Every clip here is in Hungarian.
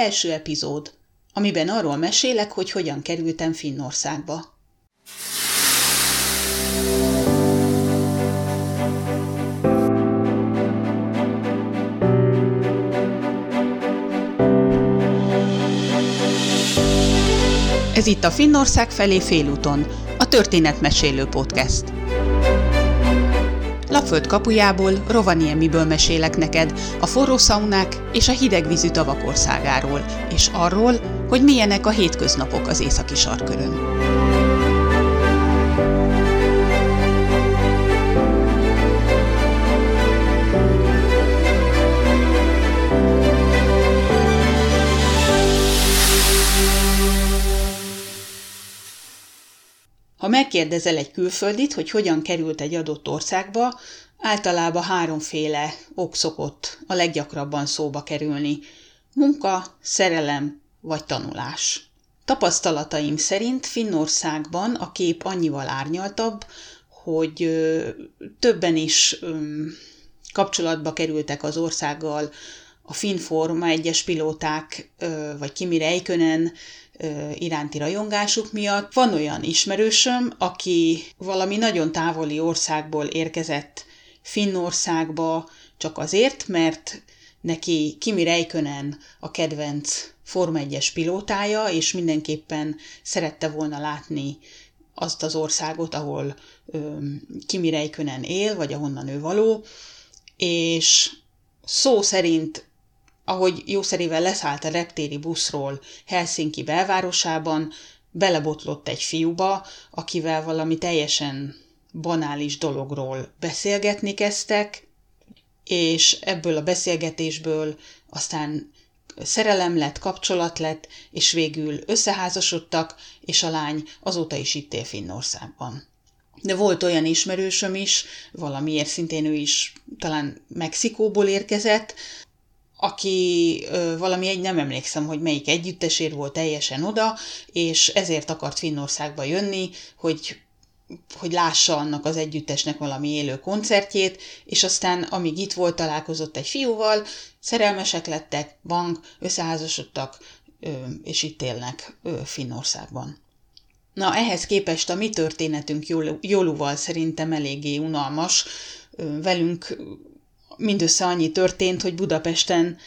első epizód, amiben arról mesélek, hogy hogyan kerültem Finnországba. Ez itt a Finnország felé félúton, a Történetmesélő Podcast. Lapföld kapujából, Rovaniemiből mesélek neked a forró szaunák és a hidegvízű tavak országáról, és arról, hogy milyenek a hétköznapok az északi sarkörön. Megkérdezel egy külföldit, hogy hogyan került egy adott országba, általában háromféle ok szokott a leggyakrabban szóba kerülni. Munka, szerelem vagy tanulás. Tapasztalataim szerint Finnországban a kép annyival árnyaltabb, hogy többen is kapcsolatba kerültek az országgal a Finn Forma egyes pilóták, vagy Kimi Räikkönen, iránti rajongásuk miatt. Van olyan ismerősöm, aki valami nagyon távoli országból érkezett Finnországba csak azért, mert neki Kimi Räikkönen a kedvenc Forma 1-es pilótája, és mindenképpen szerette volna látni azt az országot, ahol ö, Kimi Räikkönen él, vagy ahonnan ő való, és szó szerint ahogy jószerével leszállt a reptéri buszról Helsinki belvárosában, belebotlott egy fiúba, akivel valami teljesen banális dologról beszélgetni kezdtek, és ebből a beszélgetésből aztán szerelem lett, kapcsolat lett, és végül összeházasodtak, és a lány azóta is itt él Finnországban. De volt olyan ismerősöm is, valamiért szintén ő is talán Mexikóból érkezett, aki ö, valami egy, nem emlékszem, hogy melyik együttesért volt teljesen oda, és ezért akart Finnországba jönni, hogy hogy lássa annak az együttesnek valami élő koncertjét, és aztán amíg itt volt, találkozott egy fiúval, szerelmesek lettek, bank, összeházasodtak, és itt élnek Finnországban. Na, ehhez képest a mi történetünk Joluval szerintem eléggé unalmas. Velünk mindössze annyi történt, hogy Budapesten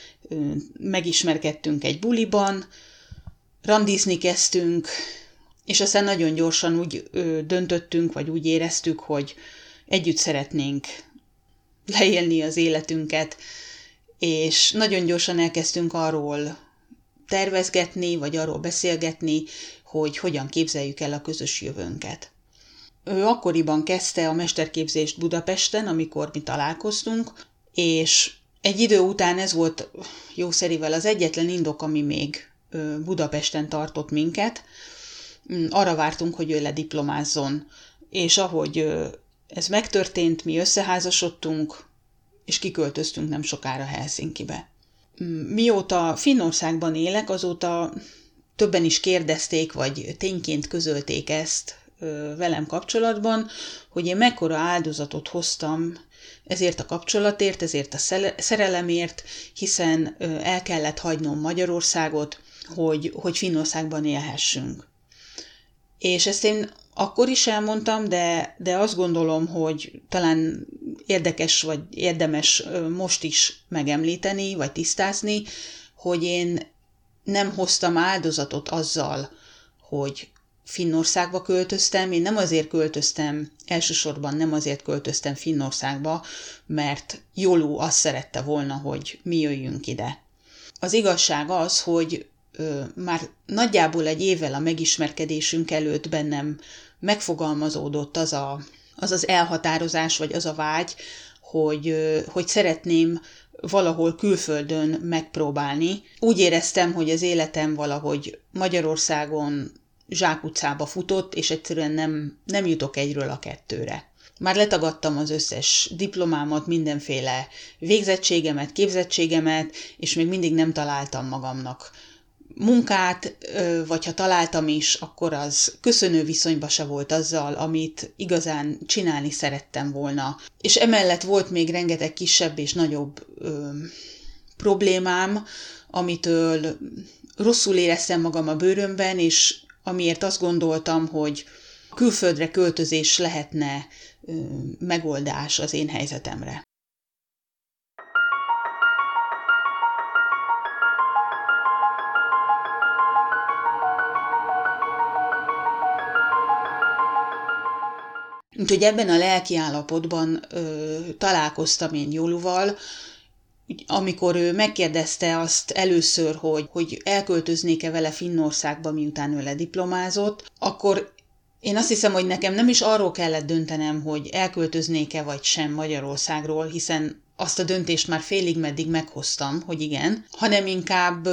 megismerkedtünk egy buliban, randizni kezdtünk, és aztán nagyon gyorsan úgy döntöttünk, vagy úgy éreztük, hogy együtt szeretnénk leélni az életünket, és nagyon gyorsan elkezdtünk arról tervezgetni, vagy arról beszélgetni, hogy hogyan képzeljük el a közös jövőnket. Ő akkoriban kezdte a mesterképzést Budapesten, amikor mi találkoztunk, és egy idő után ez volt jószerivel az egyetlen indok, ami még Budapesten tartott minket. Mm, arra vártunk, hogy ő lediplomázzon, és ahogy ez megtörtént, mi összeházasodtunk, és kiköltöztünk nem sokára Helsinkibe. Mm, mióta Finnországban élek, azóta többen is kérdezték, vagy tényként közölték ezt velem kapcsolatban, hogy én mekkora áldozatot hoztam ezért a kapcsolatért, ezért a szerelemért, hiszen el kellett hagynom Magyarországot, hogy, hogy Finnországban élhessünk. És ezt én akkor is elmondtam, de, de azt gondolom, hogy talán érdekes vagy érdemes most is megemlíteni, vagy tisztázni, hogy én nem hoztam áldozatot azzal, hogy Finnországba költöztem. Én nem azért költöztem, elsősorban nem azért költöztem Finnországba, mert Jolú azt szerette volna, hogy mi jöjjünk ide. Az igazság az, hogy ö, már nagyjából egy évvel a megismerkedésünk előtt bennem megfogalmazódott az a, az, az elhatározás, vagy az a vágy, hogy, ö, hogy szeretném valahol külföldön megpróbálni. Úgy éreztem, hogy az életem valahogy Magyarországon zsákutcába futott, és egyszerűen nem, nem jutok egyről a kettőre. Már letagadtam az összes diplomámat, mindenféle végzettségemet, képzettségemet, és még mindig nem találtam magamnak munkát, vagy ha találtam is, akkor az köszönő viszonyba se volt azzal, amit igazán csinálni szerettem volna. És emellett volt még rengeteg kisebb és nagyobb ö, problémám, amitől rosszul éreztem magam a bőrömben, és amiért azt gondoltam, hogy külföldre költözés lehetne megoldás az én helyzetemre. Úgyhogy ebben a lelki állapotban ö, találkoztam én Joluval, amikor ő megkérdezte azt először, hogy, hogy elköltöznék-e vele Finnországba, miután ő lediplomázott, akkor én azt hiszem, hogy nekem nem is arról kellett döntenem, hogy elköltöznék-e vagy sem Magyarországról, hiszen azt a döntést már félig meddig meghoztam, hogy igen, hanem inkább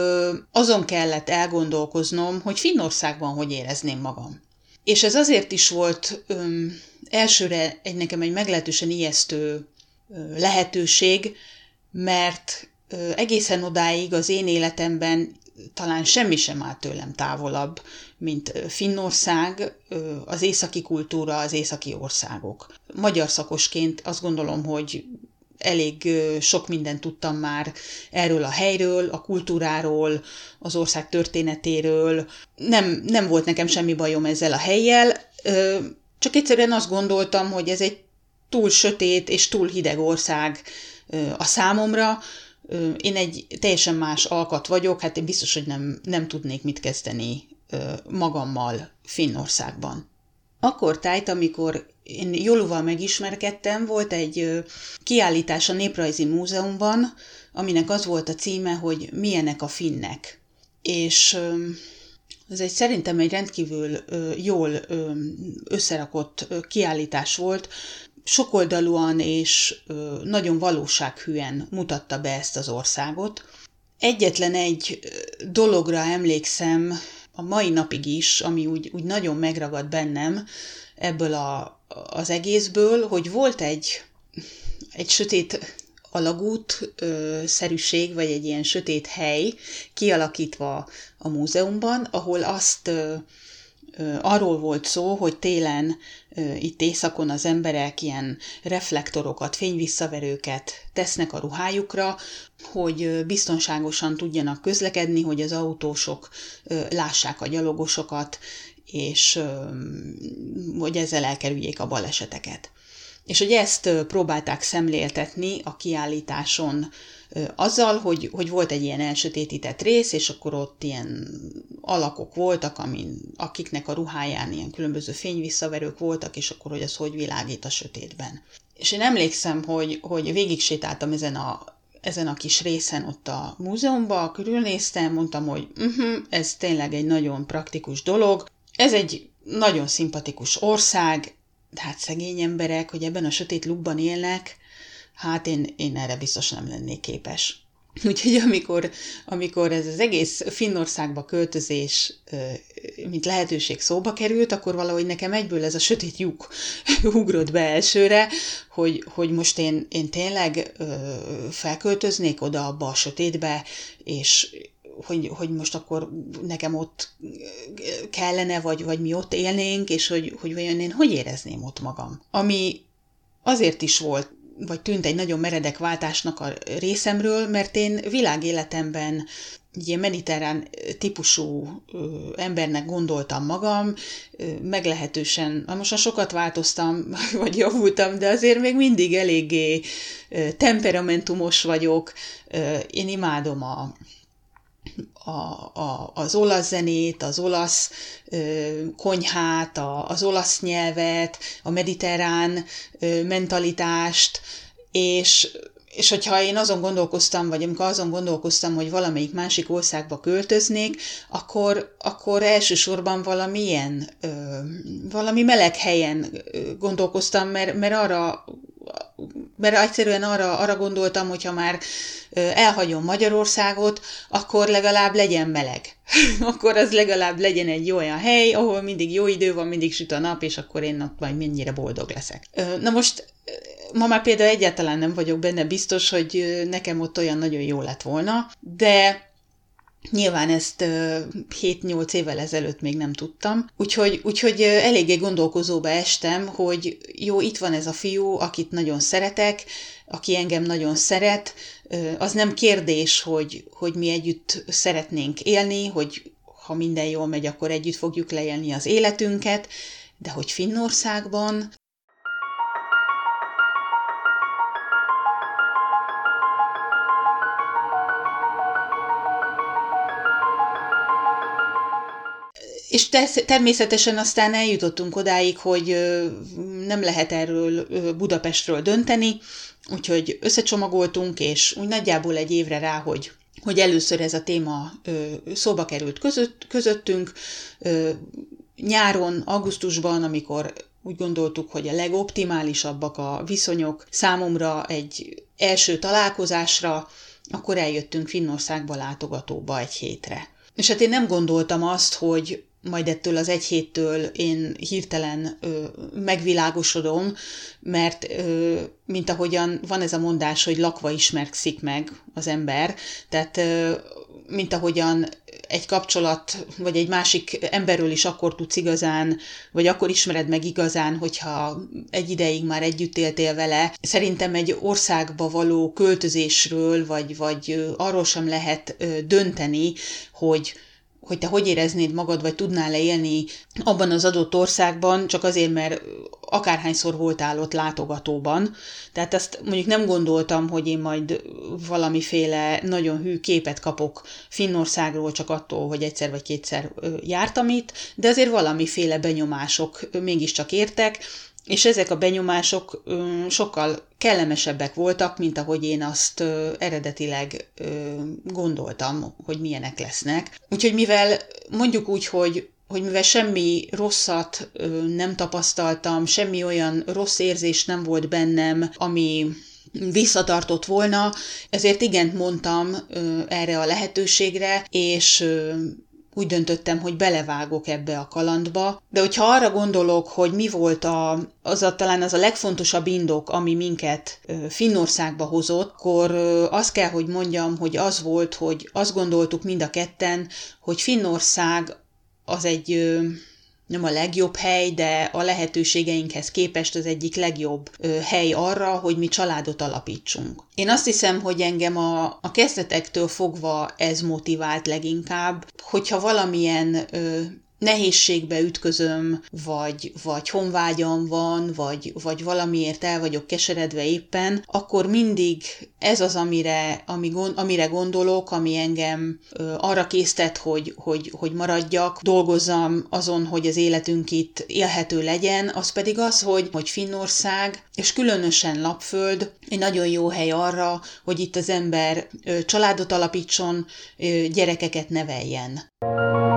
azon kellett elgondolkoznom, hogy Finnországban hogy érezném magam. És ez azért is volt öm, elsőre egy nekem egy meglehetősen ijesztő lehetőség, mert egészen odáig az én életemben talán semmi sem áll tőlem távolabb, mint Finnország, az északi kultúra, az északi országok. Magyar szakosként azt gondolom, hogy elég sok mindent tudtam már erről a helyről, a kultúráról, az ország történetéről. Nem, nem volt nekem semmi bajom ezzel a helyjel, csak egyszerűen azt gondoltam, hogy ez egy túl sötét és túl hideg ország a számomra, én egy teljesen más alkat vagyok, hát én biztos, hogy nem, nem tudnék mit kezdeni magammal Finnországban. Akkor tájt, amikor én Joluval megismerkedtem, volt egy kiállítás a Néprajzi Múzeumban, aminek az volt a címe, hogy Milyenek a finnek. És ez egy szerintem egy rendkívül jól összerakott kiállítás volt, sokoldalúan és nagyon valósághűen mutatta be ezt az országot. Egyetlen egy dologra emlékszem a mai napig is, ami úgy, úgy nagyon megragad bennem ebből a, az egészből, hogy volt egy, egy sötét alagút ö, szerűség, vagy egy ilyen sötét hely kialakítva a múzeumban, ahol azt ö, arról volt szó, hogy télen itt északon az emberek ilyen reflektorokat, fényvisszaverőket tesznek a ruhájukra, hogy biztonságosan tudjanak közlekedni, hogy az autósok lássák a gyalogosokat, és hogy ezzel elkerüljék a baleseteket. És hogy ezt próbálták szemléltetni a kiállításon azzal, hogy, hogy volt egy ilyen elsötétített rész, és akkor ott ilyen alakok voltak, amin, akiknek a ruháján ilyen különböző fényvisszaverők voltak, és akkor hogy az hogy világít a sötétben. És én emlékszem, hogy, hogy végig sétáltam ezen a, ezen a kis részen ott a múzeumban, körülnéztem, mondtam, hogy uh-huh, ez tényleg egy nagyon praktikus dolog. Ez egy nagyon szimpatikus ország, hát szegény emberek, hogy ebben a sötét lukban élnek, hát én, én erre biztos nem lennék képes. Úgyhogy amikor, amikor ez az egész Finnországba költözés, mint lehetőség szóba került, akkor valahogy nekem egyből ez a sötét lyuk ugrott be elsőre, hogy, hogy most én, én tényleg felköltöznék oda abba a sötétbe, és, hogy, hogy most akkor nekem ott kellene, vagy, vagy mi ott élnénk, és hogy, hogy vajon én hogy érezném ott magam. Ami azért is volt vagy tűnt egy nagyon meredek váltásnak a részemről, mert én világéletemben egy ilyen mediterrán típusú embernek gondoltam magam, meglehetősen, most már sokat változtam, vagy javultam, de azért még mindig eléggé temperamentumos vagyok, én imádom a, a, a, az olasz zenét, az olasz ö, konyhát, a, az olasz nyelvet, a mediterrán ö, mentalitást, és, és hogyha én azon gondolkoztam, vagy amikor azon gondolkoztam, hogy valamelyik másik országba költöznék, akkor, akkor elsősorban valamilyen, ö, valami meleg helyen gondolkoztam, mert, mert arra mert egyszerűen arra, arra gondoltam, hogy ha már elhagyom Magyarországot, akkor legalább legyen meleg. akkor az legalább legyen egy olyan hely, ahol mindig jó idő van, mindig süt a nap, és akkor én ott majd mennyire boldog leszek. Na most ma már például egyáltalán nem vagyok benne biztos, hogy nekem ott olyan nagyon jó lett volna, de Nyilván ezt 7-8 évvel ezelőtt még nem tudtam, úgyhogy, úgyhogy eléggé gondolkozóba estem, hogy jó, itt van ez a fiú, akit nagyon szeretek, aki engem nagyon szeret, az nem kérdés, hogy, hogy mi együtt szeretnénk élni, hogy ha minden jól megy, akkor együtt fogjuk leélni az életünket, de hogy Finnországban És természetesen aztán eljutottunk odáig, hogy nem lehet erről Budapestről dönteni, úgyhogy összecsomagoltunk, és úgy nagyjából egy évre rá, hogy hogy először ez a téma szóba került között, közöttünk. Nyáron, augusztusban, amikor úgy gondoltuk, hogy a legoptimálisabbak a viszonyok számomra egy első találkozásra, akkor eljöttünk Finnországba látogatóba egy hétre. És hát én nem gondoltam azt, hogy majd ettől az egy héttől én hirtelen ö, megvilágosodom, mert ö, mint ahogyan van ez a mondás, hogy lakva ismerkszik meg az ember, tehát ö, mint ahogyan egy kapcsolat, vagy egy másik emberről is akkor tudsz igazán, vagy akkor ismered meg igazán, hogyha egy ideig már együtt éltél vele. Szerintem egy országba való költözésről, vagy, vagy arról sem lehet dönteni, hogy hogy te hogy éreznéd magad, vagy tudnál-e élni abban az adott országban, csak azért, mert akárhányszor voltál ott látogatóban. Tehát ezt mondjuk nem gondoltam, hogy én majd valamiféle nagyon hű képet kapok Finnországról csak attól, hogy egyszer vagy kétszer jártam itt, de azért valamiféle benyomások mégiscsak értek, és ezek a benyomások sokkal kellemesebbek voltak, mint ahogy én azt eredetileg gondoltam, hogy milyenek lesznek. Úgyhogy mivel mondjuk úgy, hogy hogy mivel semmi rosszat nem tapasztaltam, semmi olyan rossz érzés nem volt bennem, ami visszatartott volna, ezért igent mondtam erre a lehetőségre, és úgy döntöttem, hogy belevágok ebbe a kalandba, de hogyha arra gondolok, hogy mi volt a, az a, talán az a legfontosabb indok, ami minket Finnországba hozott, akkor azt kell, hogy mondjam, hogy az volt, hogy azt gondoltuk mind a ketten, hogy Finnország az egy nem a legjobb hely, de a lehetőségeinkhez képest az egyik legjobb ö, hely arra, hogy mi családot alapítsunk. Én azt hiszem, hogy engem a, a kezdetektől fogva ez motivált leginkább, hogyha valamilyen ö, nehézségbe ütközöm, vagy, vagy honvágyam van, vagy, vagy valamiért el vagyok keseredve éppen, akkor mindig ez az, amire, ami, amire gondolok, ami engem ö, arra késztet, hogy, hogy, hogy maradjak, dolgozzam azon, hogy az életünk itt élhető legyen, az pedig az, hogy, hogy Finnország, és különösen Lapföld egy nagyon jó hely arra, hogy itt az ember ö, családot alapítson, ö, gyerekeket neveljen. A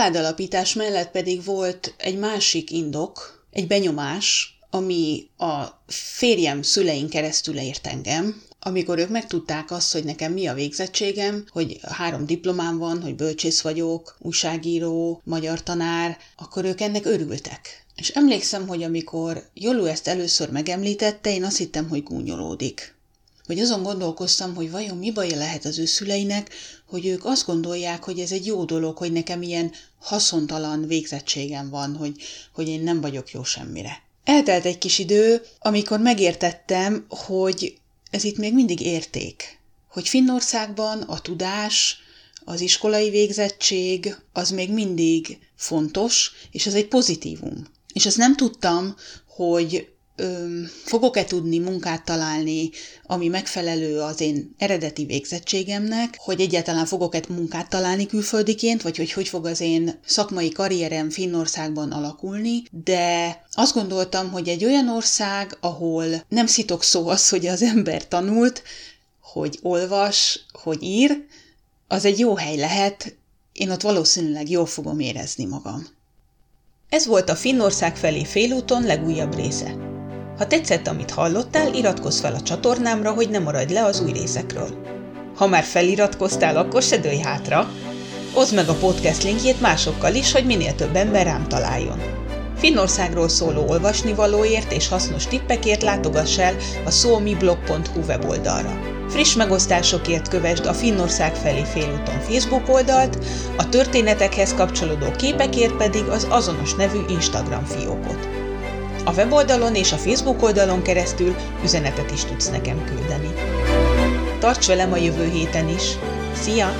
családalapítás mellett pedig volt egy másik indok, egy benyomás, ami a férjem szülein keresztül ért engem, amikor ők megtudták azt, hogy nekem mi a végzettségem, hogy három diplomám van, hogy bölcsész vagyok, újságíró, magyar tanár, akkor ők ennek örültek. És emlékszem, hogy amikor Jolú ezt először megemlítette, én azt hittem, hogy gúnyolódik. Vagy azon gondolkoztam, hogy vajon mi baja lehet az ő szüleinek, hogy ők azt gondolják, hogy ez egy jó dolog, hogy nekem ilyen haszontalan végzettségem van, hogy, hogy én nem vagyok jó semmire. Eltelt egy kis idő, amikor megértettem, hogy ez itt még mindig érték. Hogy Finnországban a tudás, az iskolai végzettség az még mindig fontos, és ez egy pozitívum. És azt nem tudtam, hogy fogok-e tudni munkát találni, ami megfelelő az én eredeti végzettségemnek, hogy egyáltalán fogok-e munkát találni külföldiként, vagy hogy hogy fog az én szakmai karrierem Finnországban alakulni, de azt gondoltam, hogy egy olyan ország, ahol nem szitok szó az, hogy az ember tanult, hogy olvas, hogy ír, az egy jó hely lehet, én ott valószínűleg jól fogom érezni magam. Ez volt a Finnország felé félúton legújabb része. Ha tetszett, amit hallottál, iratkozz fel a csatornámra, hogy ne maradj le az új részekről. Ha már feliratkoztál, akkor se dőj hátra. Oszd meg a podcast linkjét másokkal is, hogy minél több ember rám találjon. Finnországról szóló olvasnivalóért és hasznos tippekért látogass el a szómiblog.hu weboldalra. Friss megosztásokért kövesd a Finnország felé félúton Facebook oldalt, a történetekhez kapcsolódó képekért pedig az azonos nevű Instagram fiókot. A weboldalon és a Facebook oldalon keresztül üzenetet is tudsz nekem küldeni. Tarts velem a jövő héten is! Szia!